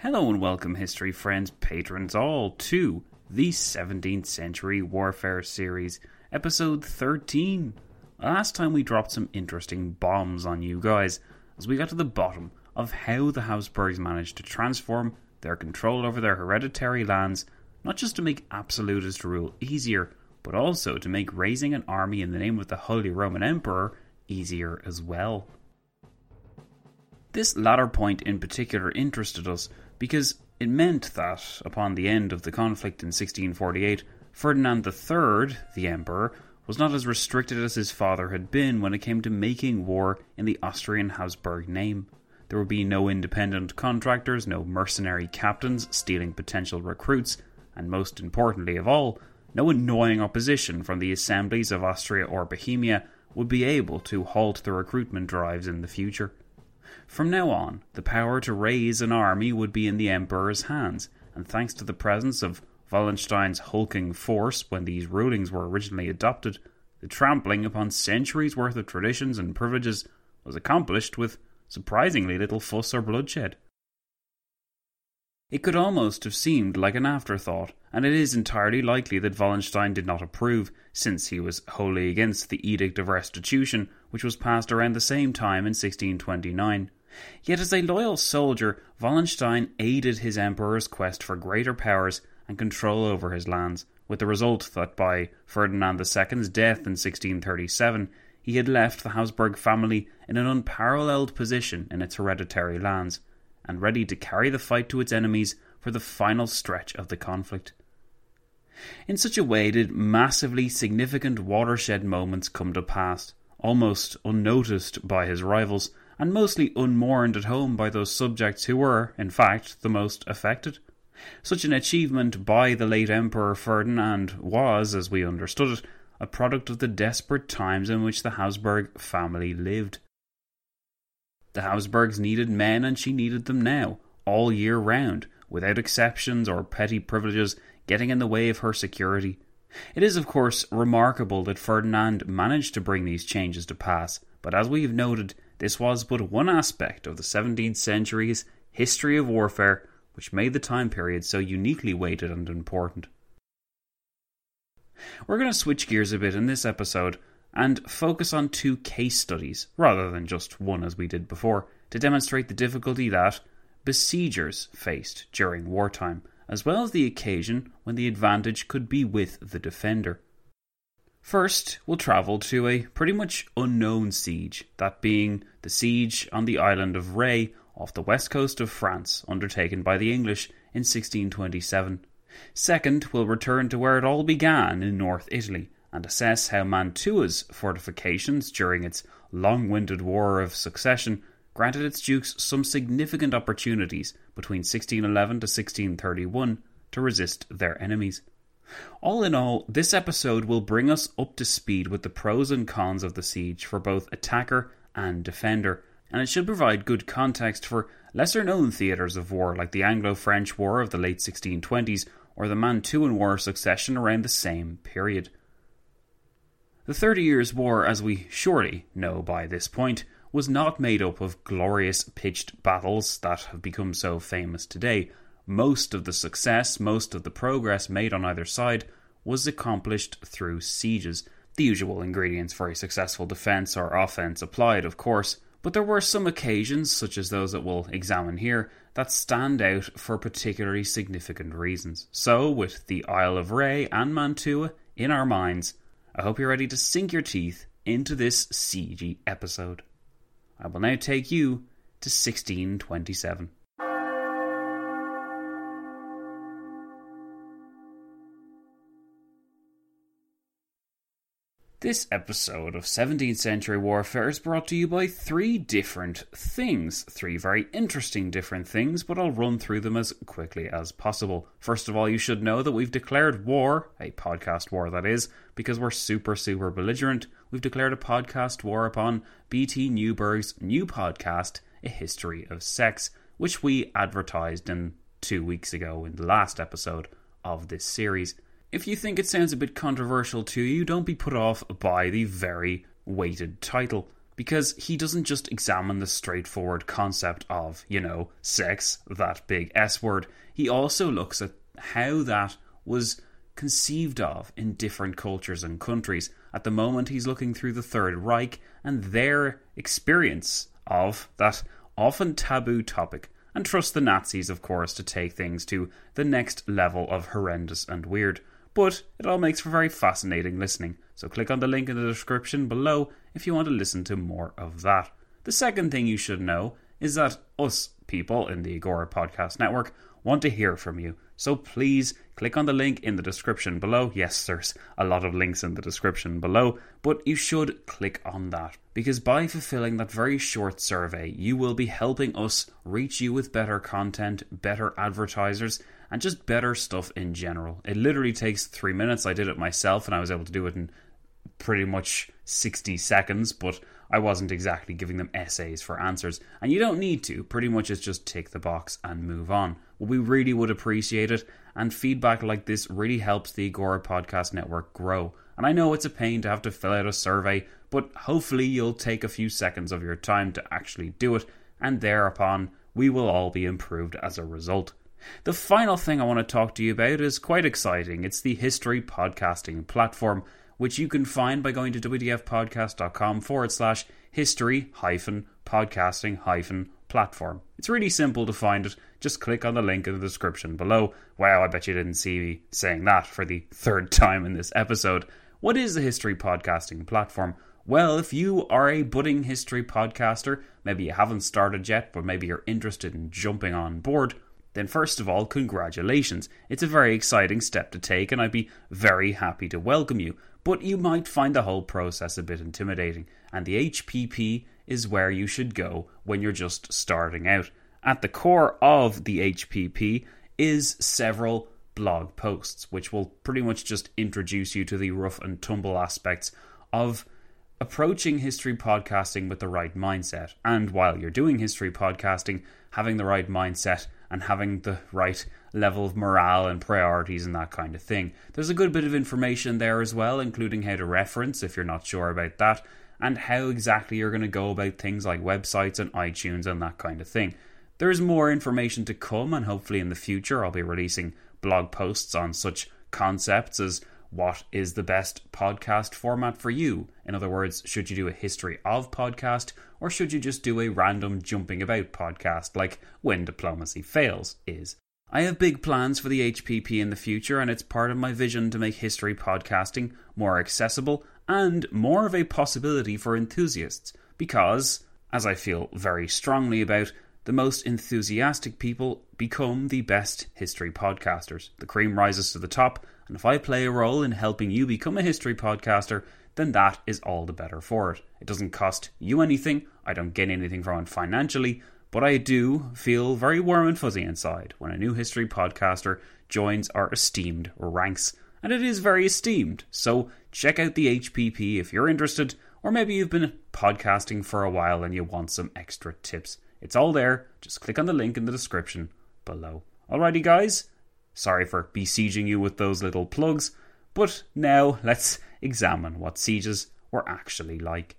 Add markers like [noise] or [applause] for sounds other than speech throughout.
Hello and welcome, history friends, patrons all, to the 17th Century Warfare Series, episode 13. Last time we dropped some interesting bombs on you guys as we got to the bottom of how the Habsburgs managed to transform their control over their hereditary lands, not just to make absolutist rule easier, but also to make raising an army in the name of the Holy Roman Emperor easier as well. This latter point in particular interested us because it meant that, upon the end of the conflict in 1648, Ferdinand III, the Emperor, was not as restricted as his father had been when it came to making war in the Austrian Habsburg name. There would be no independent contractors, no mercenary captains stealing potential recruits, and most importantly of all, no annoying opposition from the assemblies of Austria or Bohemia would be able to halt the recruitment drives in the future. From now on, the power to raise an army would be in the Emperor's hands, and thanks to the presence of Wallenstein's hulking force when these rulings were originally adopted, the trampling upon centuries' worth of traditions and privileges was accomplished with surprisingly little fuss or bloodshed. It could almost have seemed like an afterthought, and it is entirely likely that Wallenstein did not approve, since he was wholly against the Edict of Restitution, which was passed around the same time in 1629. Yet, as a loyal soldier, Wallenstein aided his emperor's quest for greater powers and control over his lands, with the result that by Ferdinand II's death in 1637, he had left the Habsburg family in an unparalleled position in its hereditary lands, and ready to carry the fight to its enemies for the final stretch of the conflict. In such a way did massively significant watershed moments come to pass, almost unnoticed by his rivals, and mostly unmourned at home by those subjects who were, in fact, the most affected. Such an achievement by the late Emperor Ferdinand was, as we understood it, a product of the desperate times in which the Habsburg family lived. The Habsburgs needed men, and she needed them now, all year round, without exceptions or petty privileges getting in the way of her security. It is, of course, remarkable that Ferdinand managed to bring these changes to pass, but as we have noted, this was but one aspect of the 17th century's history of warfare which made the time period so uniquely weighted and important. We're going to switch gears a bit in this episode and focus on two case studies, rather than just one as we did before, to demonstrate the difficulty that besiegers faced during wartime, as well as the occasion when the advantage could be with the defender. First, we'll travel to a pretty much unknown siege, that being the siege on the island of Ré off the west coast of France, undertaken by the English in 1627. Second, we'll return to where it all began in North Italy and assess how Mantua's fortifications during its long winded war of succession granted its dukes some significant opportunities between 1611 to 1631 to resist their enemies. All in all, this episode will bring us up to speed with the pros and cons of the siege for both attacker and defender, and it should provide good context for lesser known theatres of war like the Anglo French War of the late 1620s or the Mantuan War Succession around the same period. The Thirty Years' War, as we surely know by this point, was not made up of glorious pitched battles that have become so famous today. Most of the success, most of the progress made on either side was accomplished through sieges. The usual ingredients for a successful defence or offence applied, of course, but there were some occasions, such as those that we'll examine here, that stand out for particularly significant reasons. So, with the Isle of Ré and Mantua in our minds, I hope you're ready to sink your teeth into this siegey episode. I will now take you to 1627. This episode of 17th Century Warfare is brought to you by three different things. Three very interesting different things, but I'll run through them as quickly as possible. First of all, you should know that we've declared war, a podcast war that is, because we're super, super belligerent. We've declared a podcast war upon BT Newberg's new podcast, A History of Sex, which we advertised in two weeks ago in the last episode of this series. If you think it sounds a bit controversial to you, don't be put off by the very weighted title, because he doesn't just examine the straightforward concept of, you know, sex, that big S word, he also looks at how that was conceived of in different cultures and countries. At the moment, he's looking through the Third Reich and their experience of that often taboo topic. And trust the Nazis, of course, to take things to the next level of horrendous and weird but it all makes for very fascinating listening. So click on the link in the description below if you want to listen to more of that. The second thing you should know is that us people in the Agora Podcast Network want to hear from you. So please click on the link in the description below. Yes, there's a lot of links in the description below, but you should click on that because by fulfilling that very short survey, you will be helping us reach you with better content, better advertisers, and just better stuff in general. It literally takes three minutes. I did it myself and I was able to do it in pretty much 60 seconds, but I wasn't exactly giving them essays for answers. And you don't need to. Pretty much it's just tick the box and move on. We really would appreciate it, and feedback like this really helps the Agora Podcast Network grow. And I know it's a pain to have to fill out a survey, but hopefully you'll take a few seconds of your time to actually do it, and thereupon we will all be improved as a result. The final thing I want to talk to you about is quite exciting. It's the History Podcasting platform, which you can find by going to wdfpodcast.com forward slash history hyphen podcasting hyphen platform. It's really simple to find it. Just click on the link in the description below. Wow, I bet you didn't see me saying that for the third [laughs] time in this episode. What is the History Podcasting platform? Well, if you are a budding history podcaster, maybe you haven't started yet, but maybe you're interested in jumping on board, then first of all, congratulations. It's a very exciting step to take, and I'd be very happy to welcome you. But you might find the whole process a bit intimidating, and the HPP is where you should go when you're just starting out. At the core of the HPP is several blog posts, which will pretty much just introduce you to the rough and tumble aspects of approaching history podcasting with the right mindset. And while you're doing history podcasting, having the right mindset and having the right level of morale and priorities and that kind of thing. There's a good bit of information there as well, including how to reference if you're not sure about that, and how exactly you're going to go about things like websites and iTunes and that kind of thing. There's more information to come, and hopefully in the future I'll be releasing blog posts on such concepts as what is the best podcast format for you? In other words, should you do a history of podcast or should you just do a random jumping about podcast like When Diplomacy Fails is? I have big plans for the HPP in the future, and it's part of my vision to make history podcasting more accessible and more of a possibility for enthusiasts. Because, as I feel very strongly about, the most enthusiastic people become the best history podcasters. The cream rises to the top, and if I play a role in helping you become a history podcaster, then that is all the better for it. It doesn't cost you anything, I don't get anything from it financially, but I do feel very warm and fuzzy inside when a new history podcaster joins our esteemed ranks. And it is very esteemed, so check out the HPP if you're interested, or maybe you've been podcasting for a while and you want some extra tips. It's all there, just click on the link in the description below. Alrighty, guys, Sorry for besieging you with those little plugs, But now let's examine what sieges were actually like.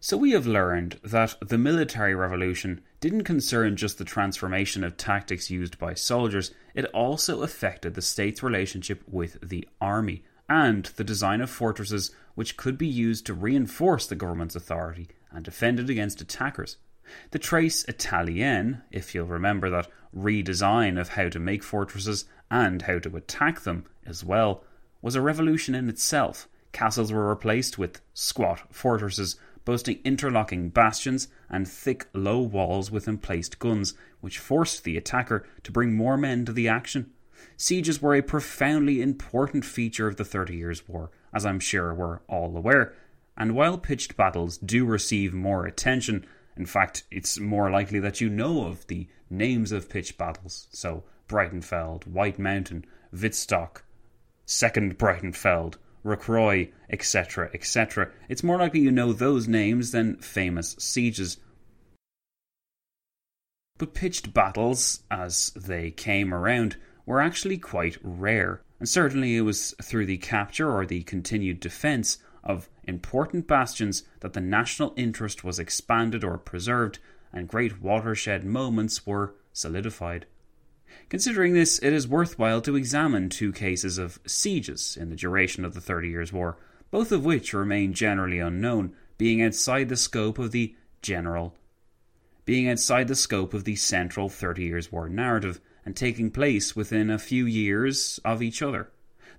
So we have learned that the military revolution didn't concern just the transformation of tactics used by soldiers, it also affected the state's relationship with the army and the design of fortresses which could be used to reinforce the government's authority and defend it against attackers. The Trace Italienne, if you'll remember that redesign of how to make fortresses and how to attack them as well, was a revolution in itself. Castles were replaced with squat fortresses boasting interlocking bastions and thick, low walls with emplaced guns, which forced the attacker to bring more men to the action. Sieges were a profoundly important feature of the Thirty Years' War, as I'm sure we're all aware, and while pitched battles do receive more attention, in fact, it's more likely that you know of the names of pitched battles, so Breitenfeld, White Mountain, Wittstock, Second Breitenfeld, Rocroi, etc., etc. It's more likely you know those names than famous sieges. But pitched battles, as they came around, were actually quite rare, and certainly it was through the capture or the continued defence of important bastions that the national interest was expanded or preserved, and great watershed moments were solidified. Considering this, it is worthwhile to examine two cases of sieges in the duration of the Thirty Years' War, both of which remain generally unknown, being outside the scope of the general being outside the scope of the central Thirty Years' War narrative and taking place within a few years of each other.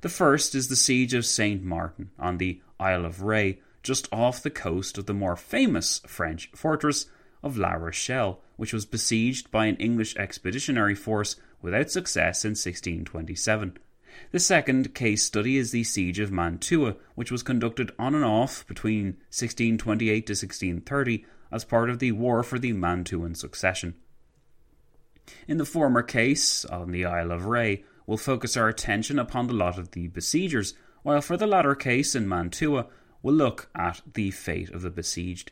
The first is the siege of Saint Martin on the Isle of Ré, just off the coast of the more famous French fortress of La Rochelle, which was besieged by an English expeditionary force without success in 1627. The second case study is the Siege of Mantua, which was conducted on and off between 1628 to 1630 as part of the War for the Mantuan Succession. In the former case, on the Isle of Ré, we'll focus our attention upon the lot of the besiegers, while for the latter case in Mantua, we'll look at the fate of the besieged.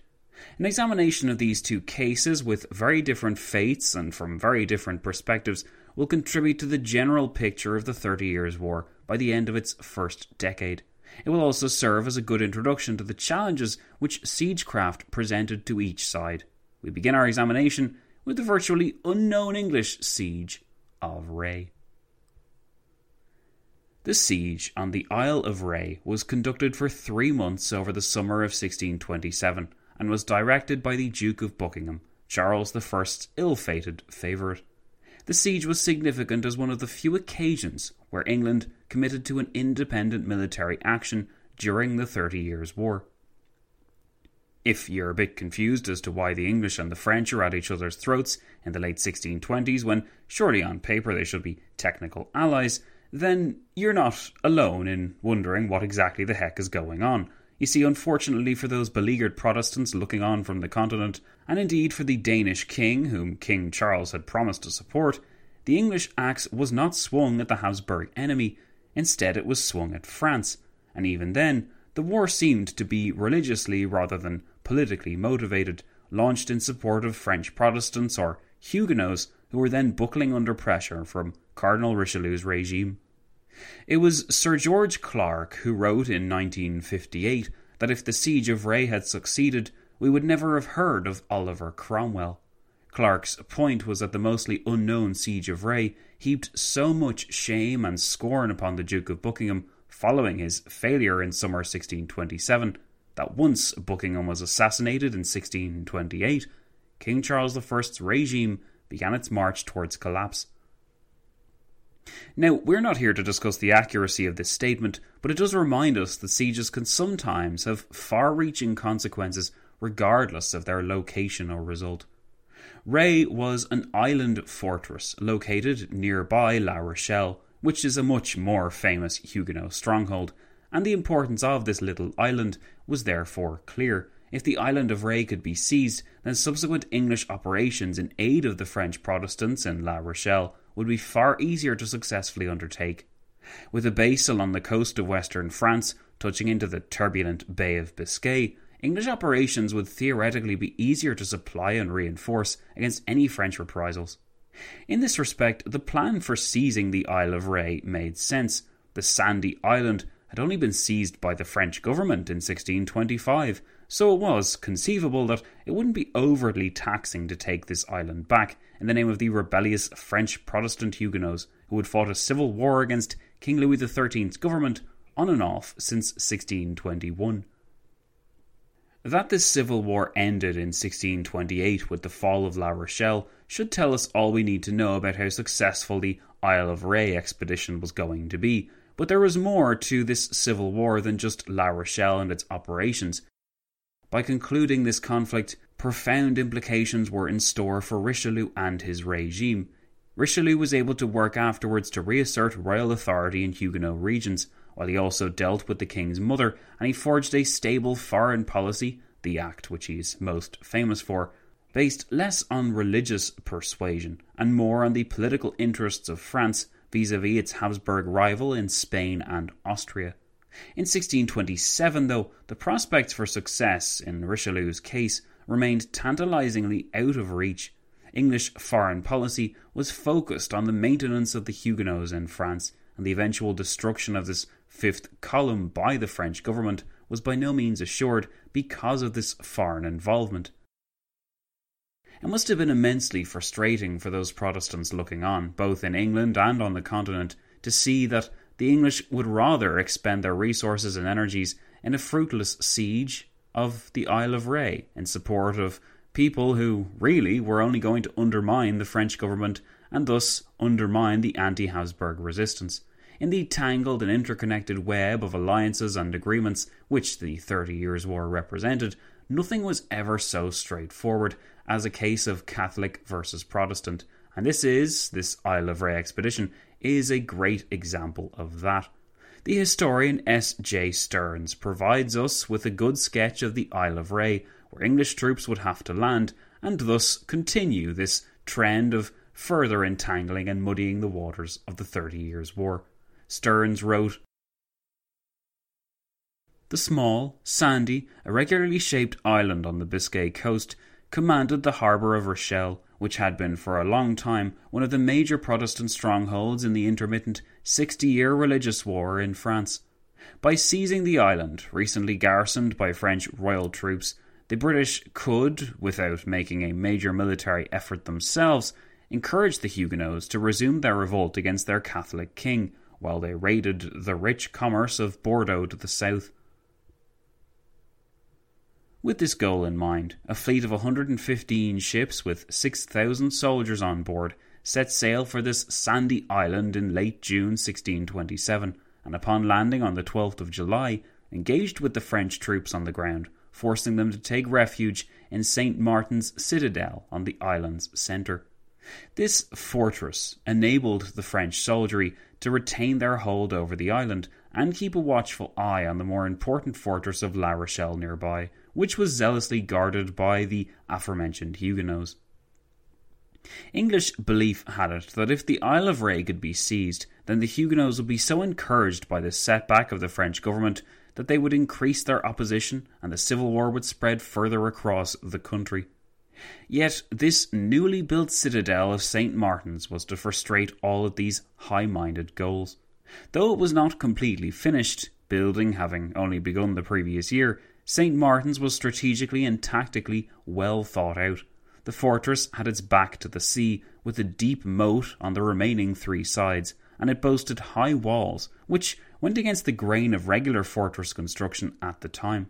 An examination of these two cases with very different fates and from very different perspectives will contribute to the general picture of the Thirty Years' War by the end of its first decade. It will also serve as a good introduction to the challenges which siegecraft presented to each side. We begin our examination with the virtually unknown English siege of Ré. The siege on the Isle of Ré was conducted for three months over the summer of 1627 and was directed by the Duke of Buckingham, Charles I's ill fated favourite. The siege was significant as one of the few occasions where England committed to an independent military action during the Thirty Years' War. If you're a bit confused as to why the English and the French are at each other's throats in the late 1620s, when surely on paper they should be technical allies, then you're not alone in wondering what exactly the heck is going on. You see, unfortunately for those beleaguered Protestants looking on from the continent, and indeed for the Danish king whom King Charles had promised to support, the English axe was not swung at the Habsburg enemy, instead, it was swung at France, and even then, the war seemed to be religiously rather than politically motivated, launched in support of French Protestants or Huguenots who were then buckling under pressure from Cardinal Richelieu's regime. It was Sir George Clarke who wrote in 1958 that if the siege of Ré had succeeded, we would never have heard of Oliver Cromwell. Clarke's point was that the mostly unknown siege of Ré heaped so much shame and scorn upon the Duke of Buckingham following his failure in summer 1627 that once Buckingham was assassinated in 1628, King Charles I's regime began its march towards collapse. Now, we're not here to discuss the accuracy of this statement, but it does remind us that sieges can sometimes have far reaching consequences regardless of their location or result. Ré was an island fortress located nearby La Rochelle, which is a much more famous Huguenot stronghold, and the importance of this little island was therefore clear. If the island of Ré could be seized, then subsequent English operations in aid of the French Protestants in La Rochelle would be far easier to successfully undertake. With a base along the coast of western France, touching into the turbulent Bay of Biscay, English operations would theoretically be easier to supply and reinforce against any French reprisals. In this respect, the plan for seizing the Isle of Ré made sense. The sandy island had only been seized by the French government in 1625, so it was conceivable that it wouldn't be overtly taxing to take this island back in the name of the rebellious French Protestant Huguenots who had fought a civil war against King Louis XIII's government on and off since 1621. That this civil war ended in 1628 with the fall of La Rochelle should tell us all we need to know about how successful the Isle of Ré expedition was going to be, but there was more to this civil war than just La Rochelle and its operations. By concluding this conflict, profound implications were in store for Richelieu and his regime. Richelieu was able to work afterwards to reassert royal authority in Huguenot regions, while he also dealt with the king's mother, and he forged a stable foreign policy, the act which he is most famous for, based less on religious persuasion and more on the political interests of France vis a vis its Habsburg rival in Spain and Austria. In 1627, though, the prospects for success in Richelieu's case remained tantalizingly out of reach. English foreign policy was focused on the maintenance of the Huguenots in France, and the eventual destruction of this fifth column by the French government was by no means assured because of this foreign involvement. It must have been immensely frustrating for those Protestants looking on, both in England and on the continent, to see that the English would rather expend their resources and energies in a fruitless siege of the Isle of Ré in support of people who really were only going to undermine the French government and thus undermine the anti Habsburg resistance. In the tangled and interconnected web of alliances and agreements which the Thirty Years' War represented, nothing was ever so straightforward as a case of Catholic versus Protestant, and this is, this Isle of Ré expedition, is a great example of that. The historian S. J. Stearns provides us with a good sketch of the Isle of Ré, where English troops would have to land, and thus continue this trend of further entangling and muddying the waters of the Thirty Years' War. Stearns wrote The small, sandy, irregularly shaped island on the Biscay coast commanded the harbour of Rochelle, which had been for a long time one of the major Protestant strongholds in the intermittent sixty year religious war in France. By seizing the island, recently garrisoned by French royal troops, the British could, without making a major military effort themselves, encourage the Huguenots to resume their revolt against their Catholic king, while they raided the rich commerce of Bordeaux to the south. With this goal in mind, a fleet of 115 ships with 6,000 soldiers on board set sail for this sandy island in late June 1627, and upon landing on the 12th of July, engaged with the French troops on the ground, forcing them to take refuge in St. Martin's citadel on the island's centre. This fortress enabled the French soldiery to retain their hold over the island and keep a watchful eye on the more important fortress of La Rochelle nearby, which was zealously guarded by the aforementioned Huguenots. English belief had it that if the Isle of Ré could be seized, then the Huguenots would be so encouraged by this setback of the French government that they would increase their opposition and the civil war would spread further across the country. Yet this newly built citadel of St. Martin's was to frustrate all of these high minded goals. Though it was not completely finished, building having only begun the previous year, St. Martin's was strategically and tactically well thought out. The fortress had its back to the sea, with a deep moat on the remaining three sides, and it boasted high walls, which went against the grain of regular fortress construction at the time.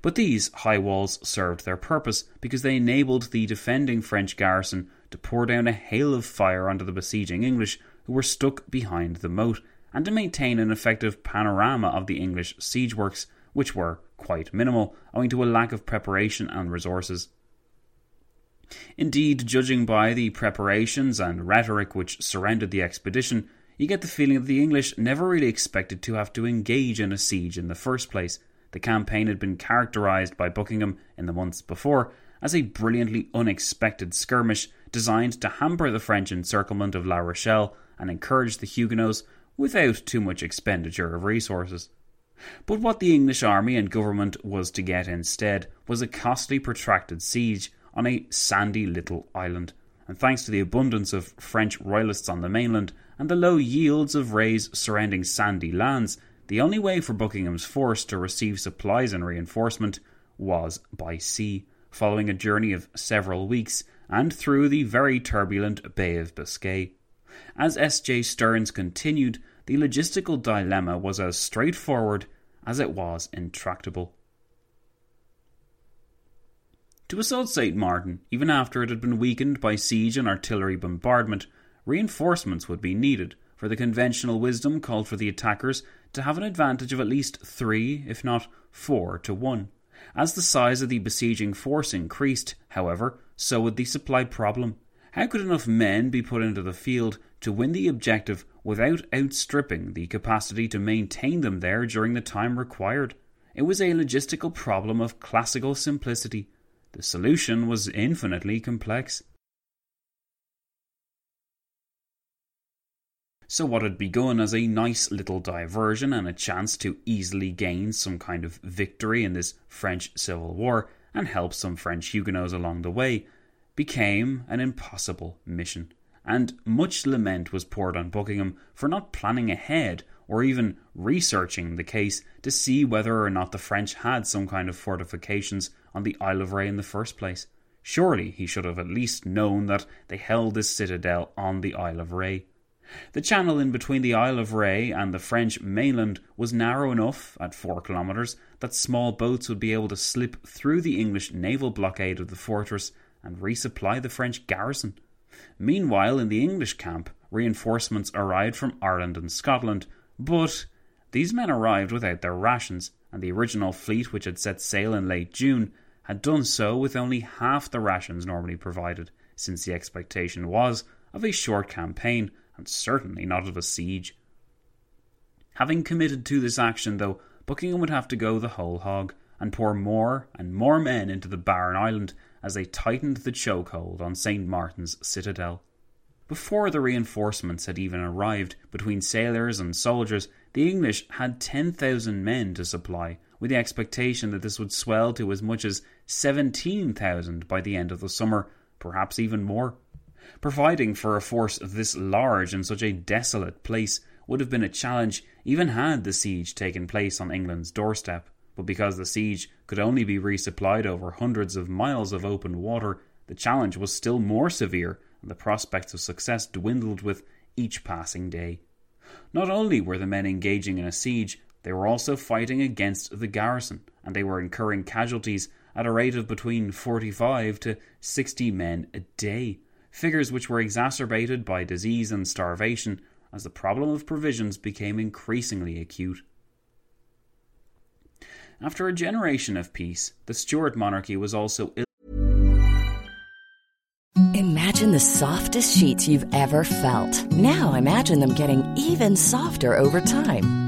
But these high walls served their purpose because they enabled the defending French garrison to pour down a hail of fire onto the besieging English who were stuck behind the moat, and to maintain an effective panorama of the English siege works, which were quite minimal, owing to a lack of preparation and resources. Indeed, judging by the preparations and rhetoric which surrounded the expedition, you get the feeling that the English never really expected to have to engage in a siege in the first place. The campaign had been characterised by Buckingham in the months before as a brilliantly unexpected skirmish designed to hamper the French encirclement of La Rochelle and encourage the Huguenots without too much expenditure of resources. But what the English army and government was to get instead was a costly protracted siege on a sandy little island, and thanks to the abundance of French royalists on the mainland and the low yields of Ré's surrounding sandy lands, the only way for Buckingham's force to receive supplies and reinforcement was by sea, following a journey of several weeks and through the very turbulent Bay of Biscay. As S.J. Stearns continued, the logistical dilemma was as straightforward as it was intractable. To assault St. Martin, even after it had been weakened by siege and artillery bombardment, reinforcements would be needed, for the conventional wisdom called for the attackers to have an advantage of at least three, if not four, to one. As the size of the besieging force increased, however, so would the supply problem. How could enough men be put into the field to win the objective without outstripping the capacity to maintain them there during the time required? It was a logistical problem of classical simplicity. The solution was infinitely complex. So, what had begun as a nice little diversion and a chance to easily gain some kind of victory in this French Civil War and help some French Huguenots along the way became an impossible mission. And much lament was poured on Buckingham for not planning ahead or even researching the case to see whether or not the French had some kind of fortifications on the Isle of Ré in the first place. Surely he should have at least known that they held this citadel on the Isle of Ré. The channel in between the Isle of Ré and the French mainland was narrow enough, at four kilometres, that small boats would be able to slip through the English naval blockade of the fortress and resupply the French garrison. Meanwhile, in the English camp, reinforcements arrived from Ireland and Scotland, but these men arrived without their rations, and the original fleet, which had set sail in late June, had done so with only half the rations normally provided, since the expectation was of a short campaign and certainly not of a siege. Having committed to this action, though, Buckingham would have to go the whole hog and pour more and more men into the barren island as they tightened the chokehold on St. Martin's citadel. Before the reinforcements had even arrived, between sailors and soldiers, the English had 10,000 men to supply, with the expectation that this would swell to as much as 17,000 by the end of the summer, perhaps even more. Providing for a force this large in such a desolate place would have been a challenge even had the siege taken place on England's doorstep. But because the siege could only be resupplied over hundreds of miles of open water, the challenge was still more severe, and the prospects of success dwindled with each passing day. Not only were the men engaging in a siege, they were also fighting against the garrison, and they were incurring casualties at a rate of between 45 to 60 men a day figures which were exacerbated by disease and starvation as the problem of provisions became increasingly acute. After a generation of peace, the Stuart monarchy was also ill. Imagine the softest sheets you've ever felt. Now imagine them getting even softer over time.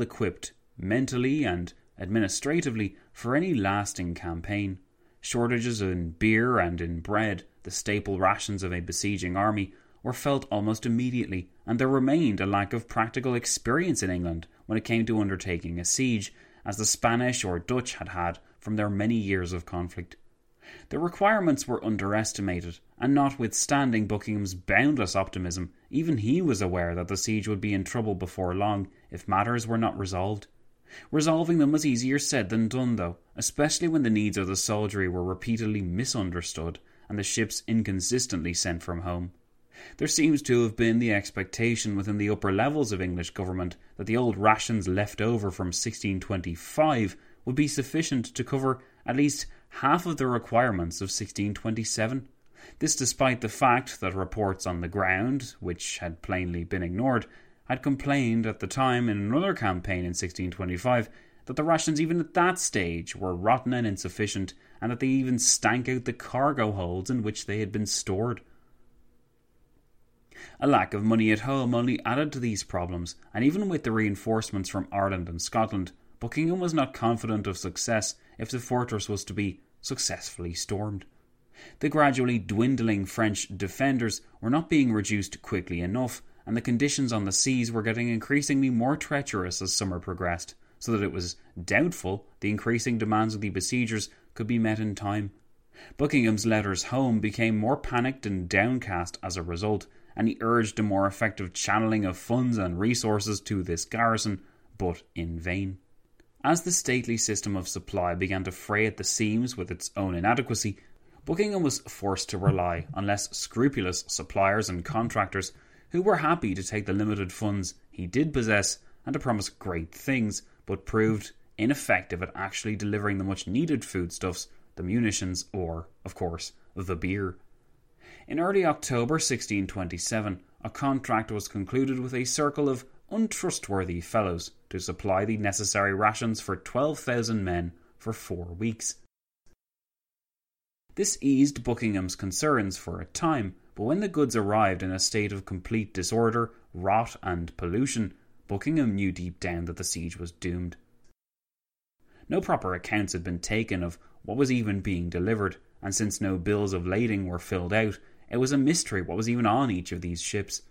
Equipped mentally and administratively for any lasting campaign. Shortages in beer and in bread, the staple rations of a besieging army, were felt almost immediately, and there remained a lack of practical experience in England when it came to undertaking a siege, as the Spanish or Dutch had had from their many years of conflict. The requirements were underestimated, and notwithstanding Buckingham's boundless optimism, even he was aware that the siege would be in trouble before long if matters were not resolved. Resolving them was easier said than done, though, especially when the needs of the soldiery were repeatedly misunderstood and the ships inconsistently sent from home. There seems to have been the expectation within the upper levels of English government that the old rations left over from 1625 would be sufficient to cover at least half of the requirements of 1627. This despite the fact that reports on the ground, which had plainly been ignored, had complained at the time in another campaign in 1625 that the rations even at that stage were rotten and insufficient, and that they even stank out the cargo holds in which they had been stored. A lack of money at home only added to these problems, and even with the reinforcements from Ireland and Scotland, Buckingham was not confident of success if the fortress was to be successfully stormed. The gradually dwindling French defenders were not being reduced quickly enough, and the conditions on the seas were getting increasingly more treacherous as summer progressed, so that it was doubtful the increasing demands of the besiegers could be met in time. Buckingham's letters home became more panicked and downcast as a result, and he urged a more effective channeling of funds and resources to this garrison, but in vain. As the stately system of supply began to fray at the seams with its own inadequacy, Buckingham was forced to rely on less scrupulous suppliers and contractors who were happy to take the limited funds he did possess and to promise great things, but proved ineffective at actually delivering the much needed foodstuffs, the munitions, or, of course, the beer. In early October 1627, a contract was concluded with a circle of untrustworthy fellows to supply the necessary rations for 12,000 men for four weeks. This eased Buckingham's concerns for a time, but when the goods arrived in a state of complete disorder, rot, and pollution, Buckingham knew deep down that the siege was doomed. No proper accounts had been taken of what was even being delivered, and since no bills of lading were filled out, it was a mystery what was even on each of these ships.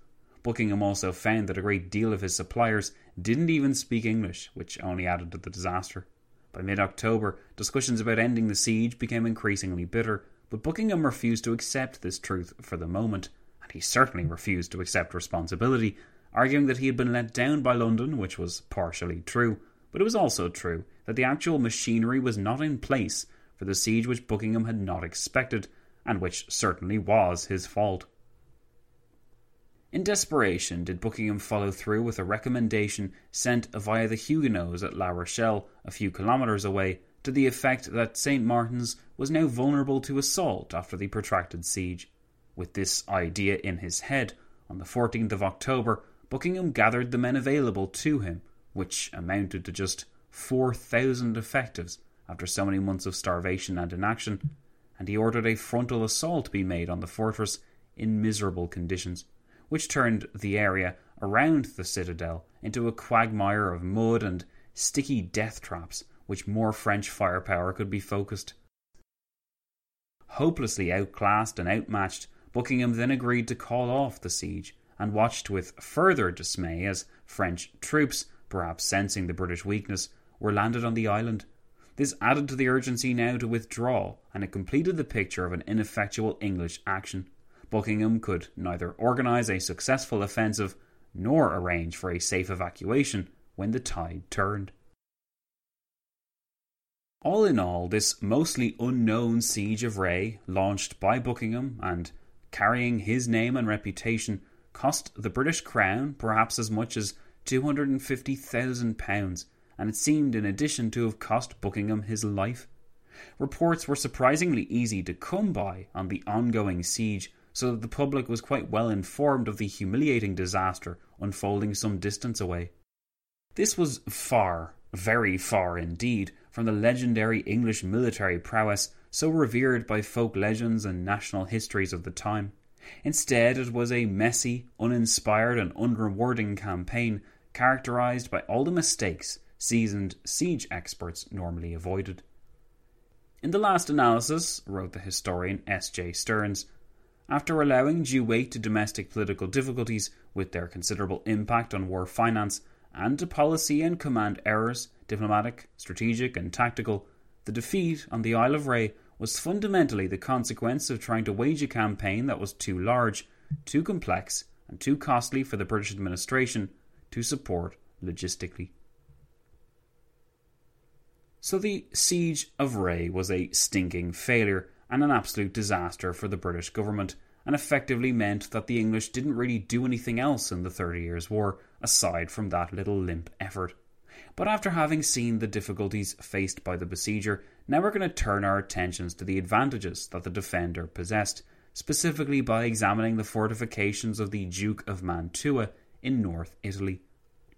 Buckingham also found that a great deal of his suppliers didn't even speak English, which only added to the disaster. By mid October, discussions about ending the siege became increasingly bitter, but Buckingham refused to accept this truth for the moment, and he certainly refused to accept responsibility, arguing that he had been let down by London, which was partially true, but it was also true that the actual machinery was not in place for the siege which Buckingham had not expected, and which certainly was his fault. In desperation, did Buckingham follow through with a recommendation sent via the Huguenots at La Rochelle, a few kilometres away, to the effect that St. Martin's was now vulnerable to assault after the protracted siege. With this idea in his head, on the 14th of October, Buckingham gathered the men available to him, which amounted to just 4,000 effectives after so many months of starvation and inaction, and he ordered a frontal assault to be made on the fortress in miserable conditions which turned the area around the citadel into a quagmire of mud and sticky death traps, which more French firepower could be focused. Hopelessly outclassed and outmatched, Buckingham then agreed to call off the siege and watched with further dismay as French troops, perhaps sensing the British weakness, were landed on the island. This added to the urgency now to withdraw, and it completed the picture of an ineffectual English action. Buckingham could neither organise a successful offensive nor arrange for a safe evacuation when the tide turned. All in all, this mostly unknown siege of Ré, launched by Buckingham and carrying his name and reputation, cost the British Crown perhaps as much as £250,000, and it seemed in addition to have cost Buckingham his life. Reports were surprisingly easy to come by on the ongoing siege, so that the public was quite well informed of the humiliating disaster unfolding some distance away. This was far, very far indeed, from the legendary English military prowess so revered by folk legends and national histories of the time. Instead, it was a messy, uninspired, and unrewarding campaign characterized by all the mistakes seasoned siege experts normally avoided. In the last analysis, wrote the historian S. J. Stearns, after allowing due weight to domestic political difficulties with their considerable impact on war finance and to policy and command errors, diplomatic, strategic, and tactical, the defeat on the Isle of Ré was fundamentally the consequence of trying to wage a campaign that was too large, too complex, and too costly for the British administration to support logistically. So the siege of Ré was a stinking failure and an absolute disaster for the British government, and effectively meant that the English didn't really do anything else in the Thirty Years' War aside from that little limp effort. But after having seen the difficulties faced by the besieger, now we're going to turn our attentions to the advantages that the defender possessed, specifically by examining the fortifications of the Duke of Mantua in North Italy.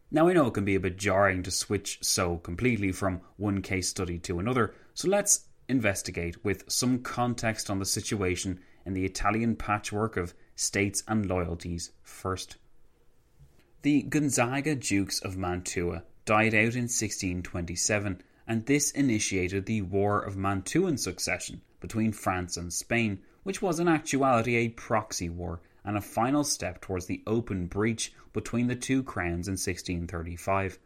Now, I know it can be a bit jarring to switch so completely from one case study to another, so let's investigate with some context on the situation in the Italian patchwork of states and loyalties first. The Gonzaga Dukes of Mantua died out in 1627, and this initiated the War of Mantuan Succession between France and Spain, which was in actuality a proxy war and a final step towards the open breach between the two crowns in 1635.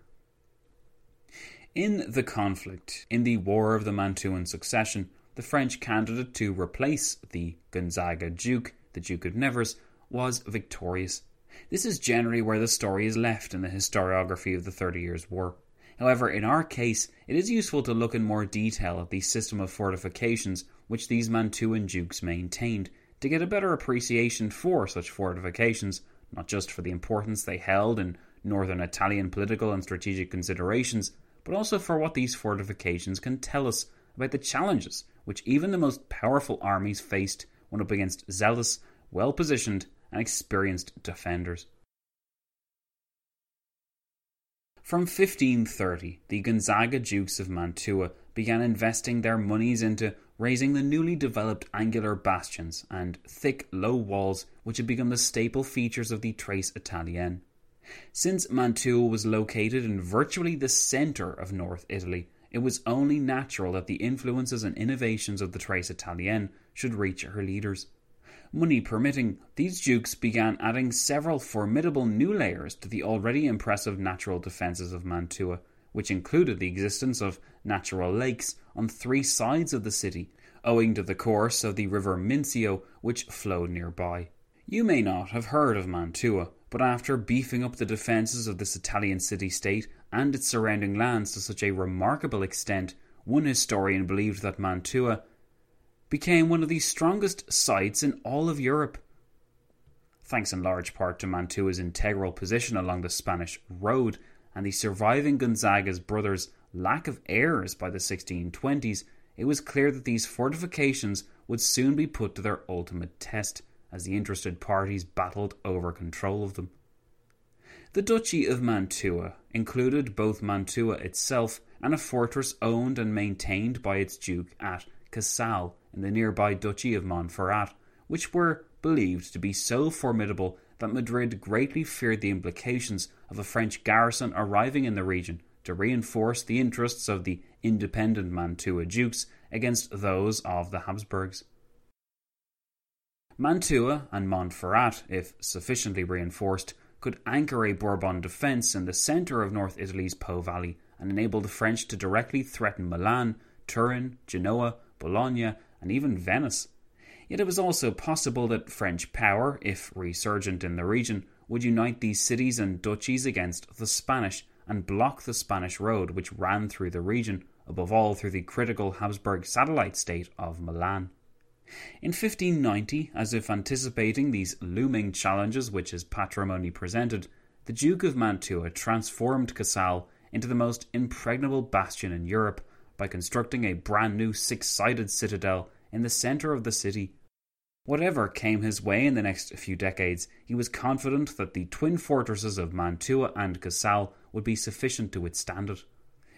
In the conflict, in the War of the Mantuan Succession, the French candidate to replace the Gonzaga Duke, the Duke of Nevers, was victorious. This is generally where the story is left in the historiography of the Thirty Years' War. However, in our case, it is useful to look in more detail at the system of fortifications which these Mantuan dukes maintained to get a better appreciation for such fortifications, not just for the importance they held in northern Italian political and strategic considerations, but also for what these fortifications can tell us about the challenges which even the most powerful armies faced when up against zealous, well positioned, and experienced defenders. From 1530, the Gonzaga Dukes of Mantua began investing their monies into raising the newly developed angular bastions and thick, low walls which had become the staple features of the Trace Italienne. Since Mantua was located in virtually the centre of North Italy, it was only natural that the influences and innovations of the Trace Italienne should reach her leaders. Money permitting, these dukes began adding several formidable new layers to the already impressive natural defences of Mantua, which included the existence of natural lakes on three sides of the city, owing to the course of the river Mincio which flowed nearby. You may not have heard of Mantua, but after beefing up the defences of this Italian city state and its surrounding lands to such a remarkable extent, one historian believed that Mantua became one of the strongest sites in all of Europe. Thanks in large part to Mantua's integral position along the Spanish road and the surviving Gonzaga's brothers' lack of heirs by the 1620s, it was clear that these fortifications would soon be put to their ultimate test as the interested parties battled over control of them. The Duchy of Mantua included both Mantua itself and a fortress owned and maintained by its duke at Casale in the nearby Duchy of Montferrat, which were believed to be so formidable that Madrid greatly feared the implications of a French garrison arriving in the region to reinforce the interests of the independent Mantua dukes against those of the Habsburgs. Mantua and Montferrat, if sufficiently reinforced, could anchor a Bourbon defence in the centre of North Italy's Po Valley and enable the French to directly threaten Milan, Turin, Genoa, Bologna, and even Venice. Yet it was also possible that French power, if resurgent in the region, would unite these cities and duchies against the Spanish and block the Spanish road which ran through the region, above all through the critical Habsburg satellite state of Milan. In 1590, as if anticipating these looming challenges which his patrimony presented, the Duke of Mantua transformed Casale into the most impregnable bastion in Europe by constructing a brand new six sided citadel in the centre of the city. Whatever came his way in the next few decades, he was confident that the twin fortresses of Mantua and Casale would be sufficient to withstand it.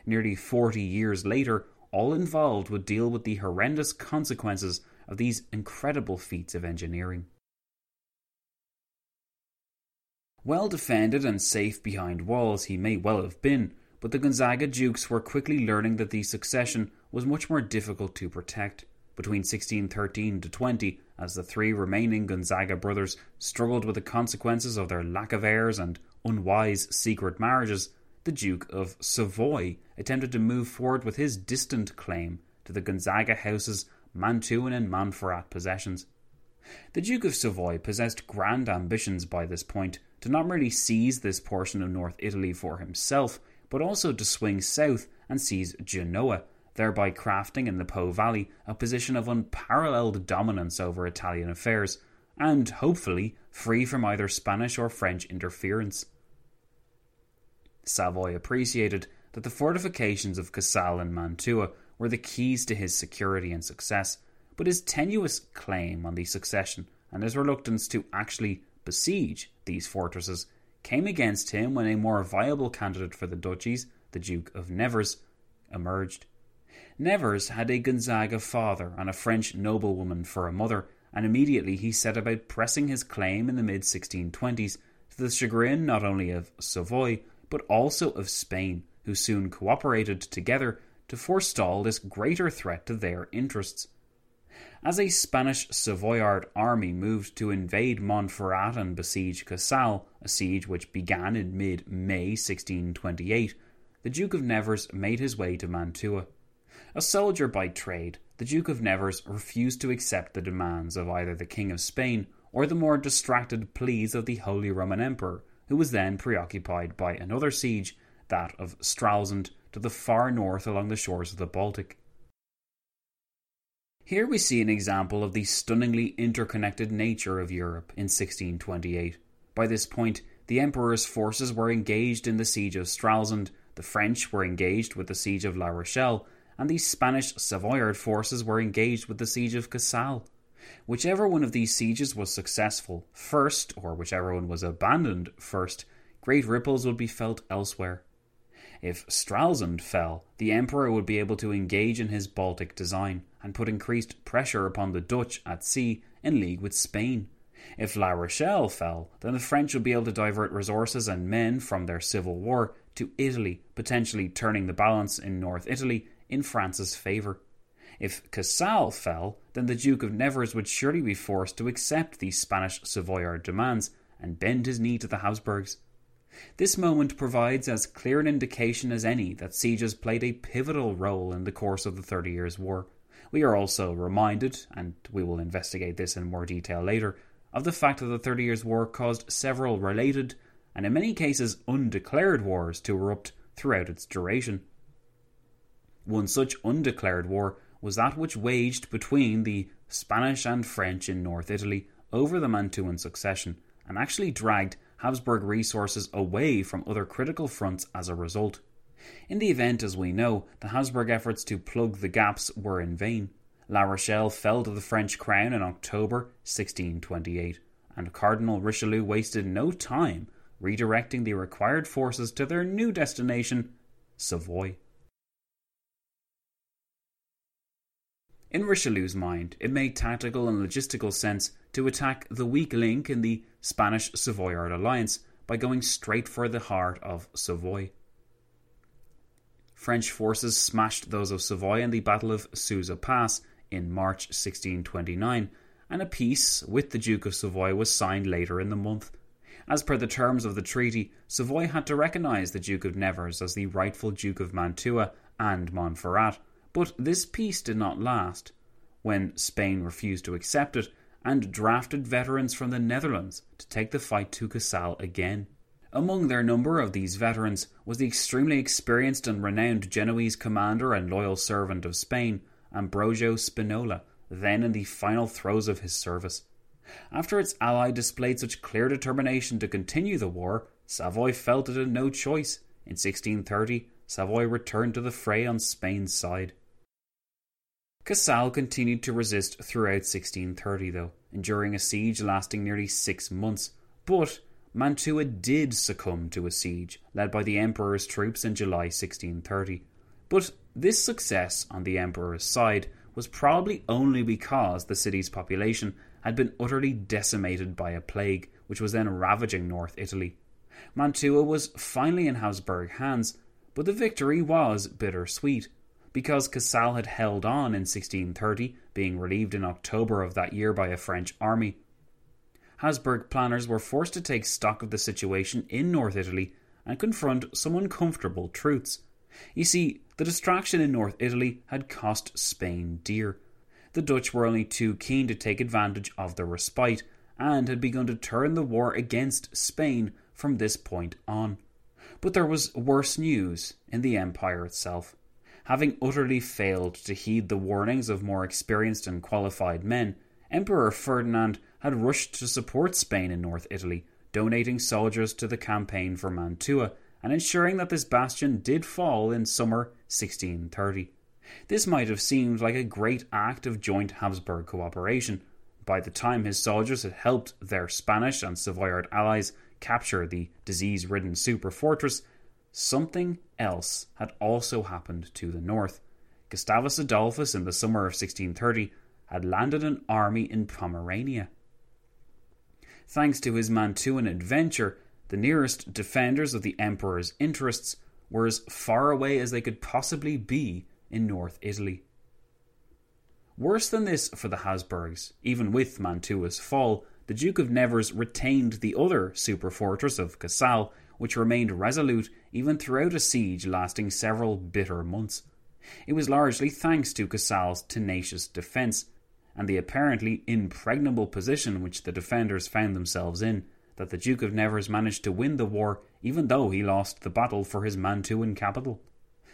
Nearly forty years later, all involved would deal with the horrendous consequences of these incredible feats of engineering. Well defended and safe behind walls he may well have been, but the Gonzaga dukes were quickly learning that the succession was much more difficult to protect. Between 1613 to 20, as the three remaining Gonzaga brothers struggled with the consequences of their lack of heirs and unwise secret marriages, the Duke of Savoy attempted to move forward with his distant claim to the Gonzaga house's Mantuan and Montferrat possessions. The Duke of Savoy possessed grand ambitions by this point to not merely seize this portion of North Italy for himself, but also to swing south and seize Genoa, thereby crafting in the Po Valley a position of unparalleled dominance over Italian affairs, and hopefully free from either Spanish or French interference. Savoy appreciated that the fortifications of Casale and Mantua were the keys to his security and success, but his tenuous claim on the succession and his reluctance to actually besiege these fortresses came against him when a more viable candidate for the duchies, the Duke of Nevers, emerged. Nevers had a Gonzaga father and a French noblewoman for a mother, and immediately he set about pressing his claim in the mid 1620s to the chagrin not only of Savoy but also of Spain, who soon cooperated together to forestall this greater threat to their interests. As a Spanish Savoyard army moved to invade Montferrat and besiege Casale, a siege which began in mid May 1628, the Duke of Nevers made his way to Mantua. A soldier by trade, the Duke of Nevers refused to accept the demands of either the King of Spain or the more distracted pleas of the Holy Roman Emperor, who was then preoccupied by another siege, that of Stralsund, to the far north along the shores of the Baltic. Here we see an example of the stunningly interconnected nature of Europe in 1628. By this point, the Emperor's forces were engaged in the siege of Stralsund, the French were engaged with the siege of La Rochelle, and the Spanish Savoyard forces were engaged with the siege of Casale. Whichever one of these sieges was successful first, or whichever one was abandoned first, great ripples would be felt elsewhere. If Stralsund fell, the Emperor would be able to engage in his Baltic design and put increased pressure upon the Dutch at sea in league with Spain. If La Rochelle fell, then the French would be able to divert resources and men from their civil war to Italy, potentially turning the balance in North Italy in France's favour. If Casale fell, then the Duke of Nevers would surely be forced to accept these Spanish Savoyard demands and bend his knee to the Habsburgs. This moment provides as clear an indication as any that sieges played a pivotal role in the course of the Thirty Years' War. We are also reminded, and we will investigate this in more detail later, of the fact that the Thirty Years' War caused several related, and in many cases undeclared wars to erupt throughout its duration. One such undeclared war was that which waged between the Spanish and French in North Italy over the Mantuan succession, and actually dragged Habsburg resources away from other critical fronts as a result. In the event, as we know, the Habsburg efforts to plug the gaps were in vain. La Rochelle fell to the French crown in October 1628, and Cardinal Richelieu wasted no time redirecting the required forces to their new destination, Savoy. In Richelieu's mind, it made tactical and logistical sense to attack the weak link in the Spanish Savoyard alliance by going straight for the heart of Savoy. French forces smashed those of Savoy in the Battle of Susa Pass in March 1629, and a peace with the Duke of Savoy was signed later in the month. As per the terms of the treaty, Savoy had to recognise the Duke of Nevers as the rightful Duke of Mantua and Montferrat, but this peace did not last. When Spain refused to accept it, and drafted veterans from the Netherlands to take the fight to Casale again. Among their number of these veterans was the extremely experienced and renowned Genoese commander and loyal servant of Spain, Ambrogio Spinola, then in the final throes of his service. After its ally displayed such clear determination to continue the war, Savoy felt it had no choice. In 1630, Savoy returned to the fray on Spain's side. Casale continued to resist throughout 1630, though, enduring a siege lasting nearly six months. But Mantua did succumb to a siege led by the Emperor's troops in July 1630. But this success on the Emperor's side was probably only because the city's population had been utterly decimated by a plague which was then ravaging North Italy. Mantua was finally in Habsburg hands, But the victory was bittersweet, because Casale had held on in 1630, being relieved in October of that year by a French army. Habsburg planners were forced to take stock of the situation in North Italy and confront some uncomfortable truths. You see, the distraction in North Italy had cost Spain dear. The Dutch were only too keen to take advantage of the respite and had begun to turn the war against Spain from this point on. But there was worse news in the empire itself. Having utterly failed to heed the warnings of more experienced and qualified men, Emperor Ferdinand had rushed to support Spain in North Italy, donating soldiers to the campaign for Mantua and ensuring that this bastion did fall in summer 1630. This might have seemed like a great act of joint Habsburg cooperation. By the time his soldiers had helped their Spanish and Savoyard allies capture the disease ridden super fortress, something else had also happened to the north. Gustavus Adolphus, in the summer of 1630, had landed an army in Pomerania. Thanks to his Mantuan adventure, the nearest defenders of the emperor's interests were as far away as they could possibly be in North Italy. Worse than this for the Habsburgs, even with Mantua's fall, the Duke of Nevers retained the other super fortress of Casale, which remained resolute even throughout a siege lasting several bitter months. It was largely thanks to Casale's tenacious defence, and the apparently impregnable position which the defenders found themselves in, that the Duke of Nevers managed to win the war even though he lost the battle for his Mantuan capital.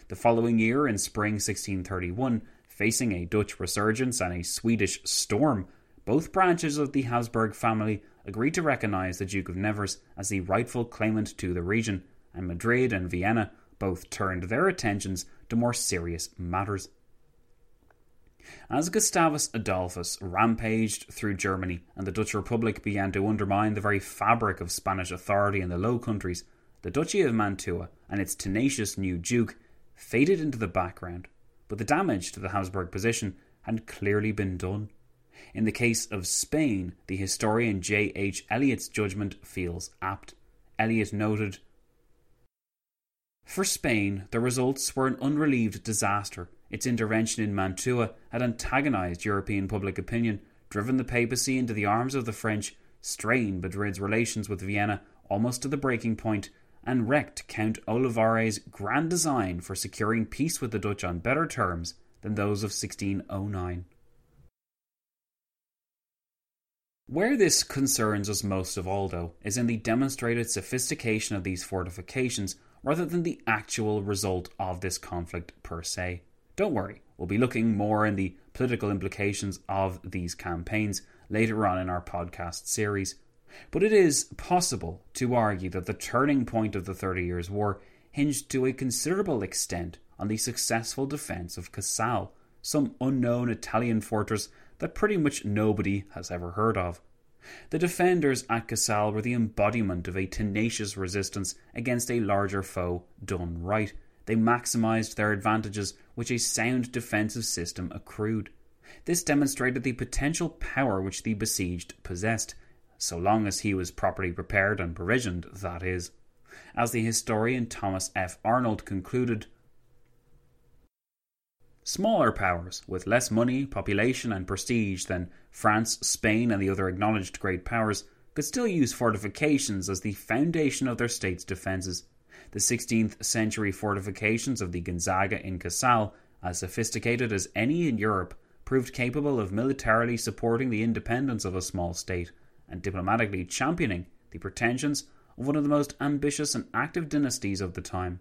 The following year, in spring 1631, facing a Dutch resurgence and a Swedish storm, both branches of the Habsburg family agreed to recognize the Duke of Nevers as the rightful claimant to the region, and Madrid and Vienna both turned their attentions to more serious matters. As Gustavus Adolphus rampaged through Germany and the Dutch Republic began to undermine the very fabric of Spanish authority in the Low Countries, the Duchy of Mantua and its tenacious new Duke faded into the background, but the damage to the Habsburg position had clearly been done. In the case of Spain, the historian J. H. Elliott's judgment feels apt. Elliott noted For Spain, the results were an unrelieved disaster its intervention in Mantua had antagonized European public opinion, driven the papacy into the arms of the French, strained Madrid's relations with Vienna almost to the breaking point, and wrecked Count Olivares' grand design for securing peace with the Dutch on better terms than those of 1609. Where this concerns us most of all, though, is in the demonstrated sophistication of these fortifications rather than the actual result of this conflict per se. Don't worry, we'll be looking more in the political implications of these campaigns later on in our podcast series. But it is possible to argue that the turning point of the Thirty Years' War hinged to a considerable extent on the successful defence of Casale, some unknown Italian fortress that pretty much nobody has ever heard of. The defenders at Casale were the embodiment of a tenacious resistance against a larger foe done right they maximised their advantages which a sound defensive system accrued. This demonstrated the potential power which the besieged possessed, so long as he was properly prepared and provisioned, that is. As the historian Thomas F. Arnold concluded, Smaller powers, with less money, population, and prestige than France, Spain, and the other acknowledged great powers, could still use fortifications as the foundation of their state's defences the 16th century fortifications of the Gonzaga in Casal, as sophisticated as any in Europe, proved capable of militarily supporting the independence of a small state and diplomatically championing the pretensions of one of the most ambitious and active dynasties of the time.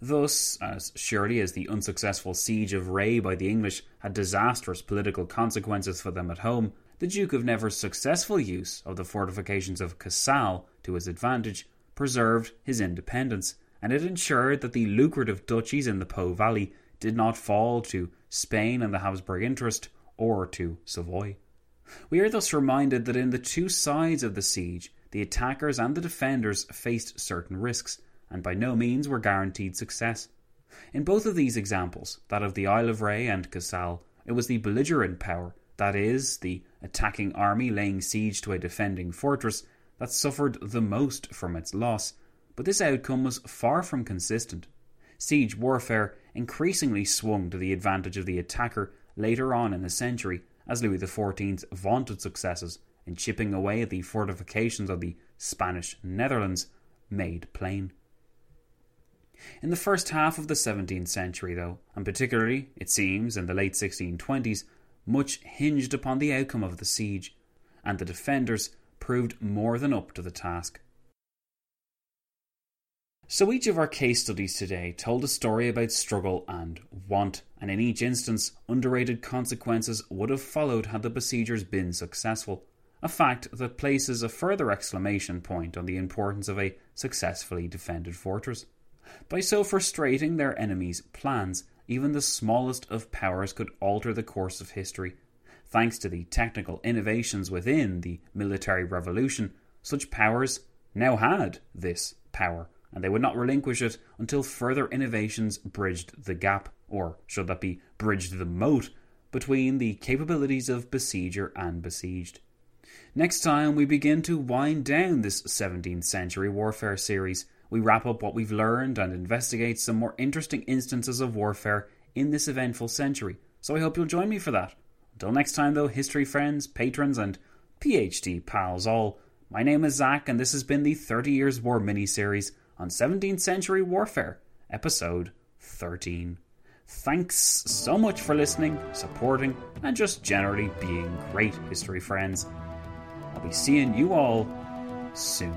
Thus, as surely as the unsuccessful siege of Ré by the English had disastrous political consequences for them at home, the Duke of Nevers' successful use of the fortifications of Casale to his advantage preserved his independence, and it ensured that the lucrative duchies in the Po Valley did not fall to Spain and the Habsburg interest or to Savoy. We are thus reminded that in the two sides of the siege, the attackers and the defenders faced certain risks, and by no means were guaranteed success. In both of these examples, that of the Isle of Ré and Casale, it was the belligerent power that is, the attacking army laying siege to a defending fortress, that suffered the most from its loss, but this outcome was far from consistent. Siege warfare increasingly swung to the advantage of the attacker later on in the century as Louis XIV's vaunted successes in chipping away at the fortifications of the Spanish Netherlands made plain. In the first half of the 17th century, though, and particularly, it seems, in the late 1620s, much hinged upon the outcome of the siege, and the defenders proved more than up to the task. So each of our case studies today told a story about struggle and want, and in each instance, underrated consequences would have followed had the besiegers been successful. A fact that places a further exclamation point on the importance of a successfully defended fortress. By so frustrating their enemies' plans, even the smallest of powers could alter the course of history. Thanks to the technical innovations within the military revolution, such powers now had this power and they would not relinquish it until further innovations bridged the gap, or should that be bridged the moat, between the capabilities of besieger and besieged. Next time, we begin to wind down this 17th century warfare series. We wrap up what we've learned and investigate some more interesting instances of warfare in this eventful century. So I hope you'll join me for that. Until next time, though, history friends, patrons, and PhD pals all, my name is Zach, and this has been the 30 Years War mini series on 17th Century Warfare, episode 13. Thanks so much for listening, supporting, and just generally being great history friends. I'll be seeing you all soon.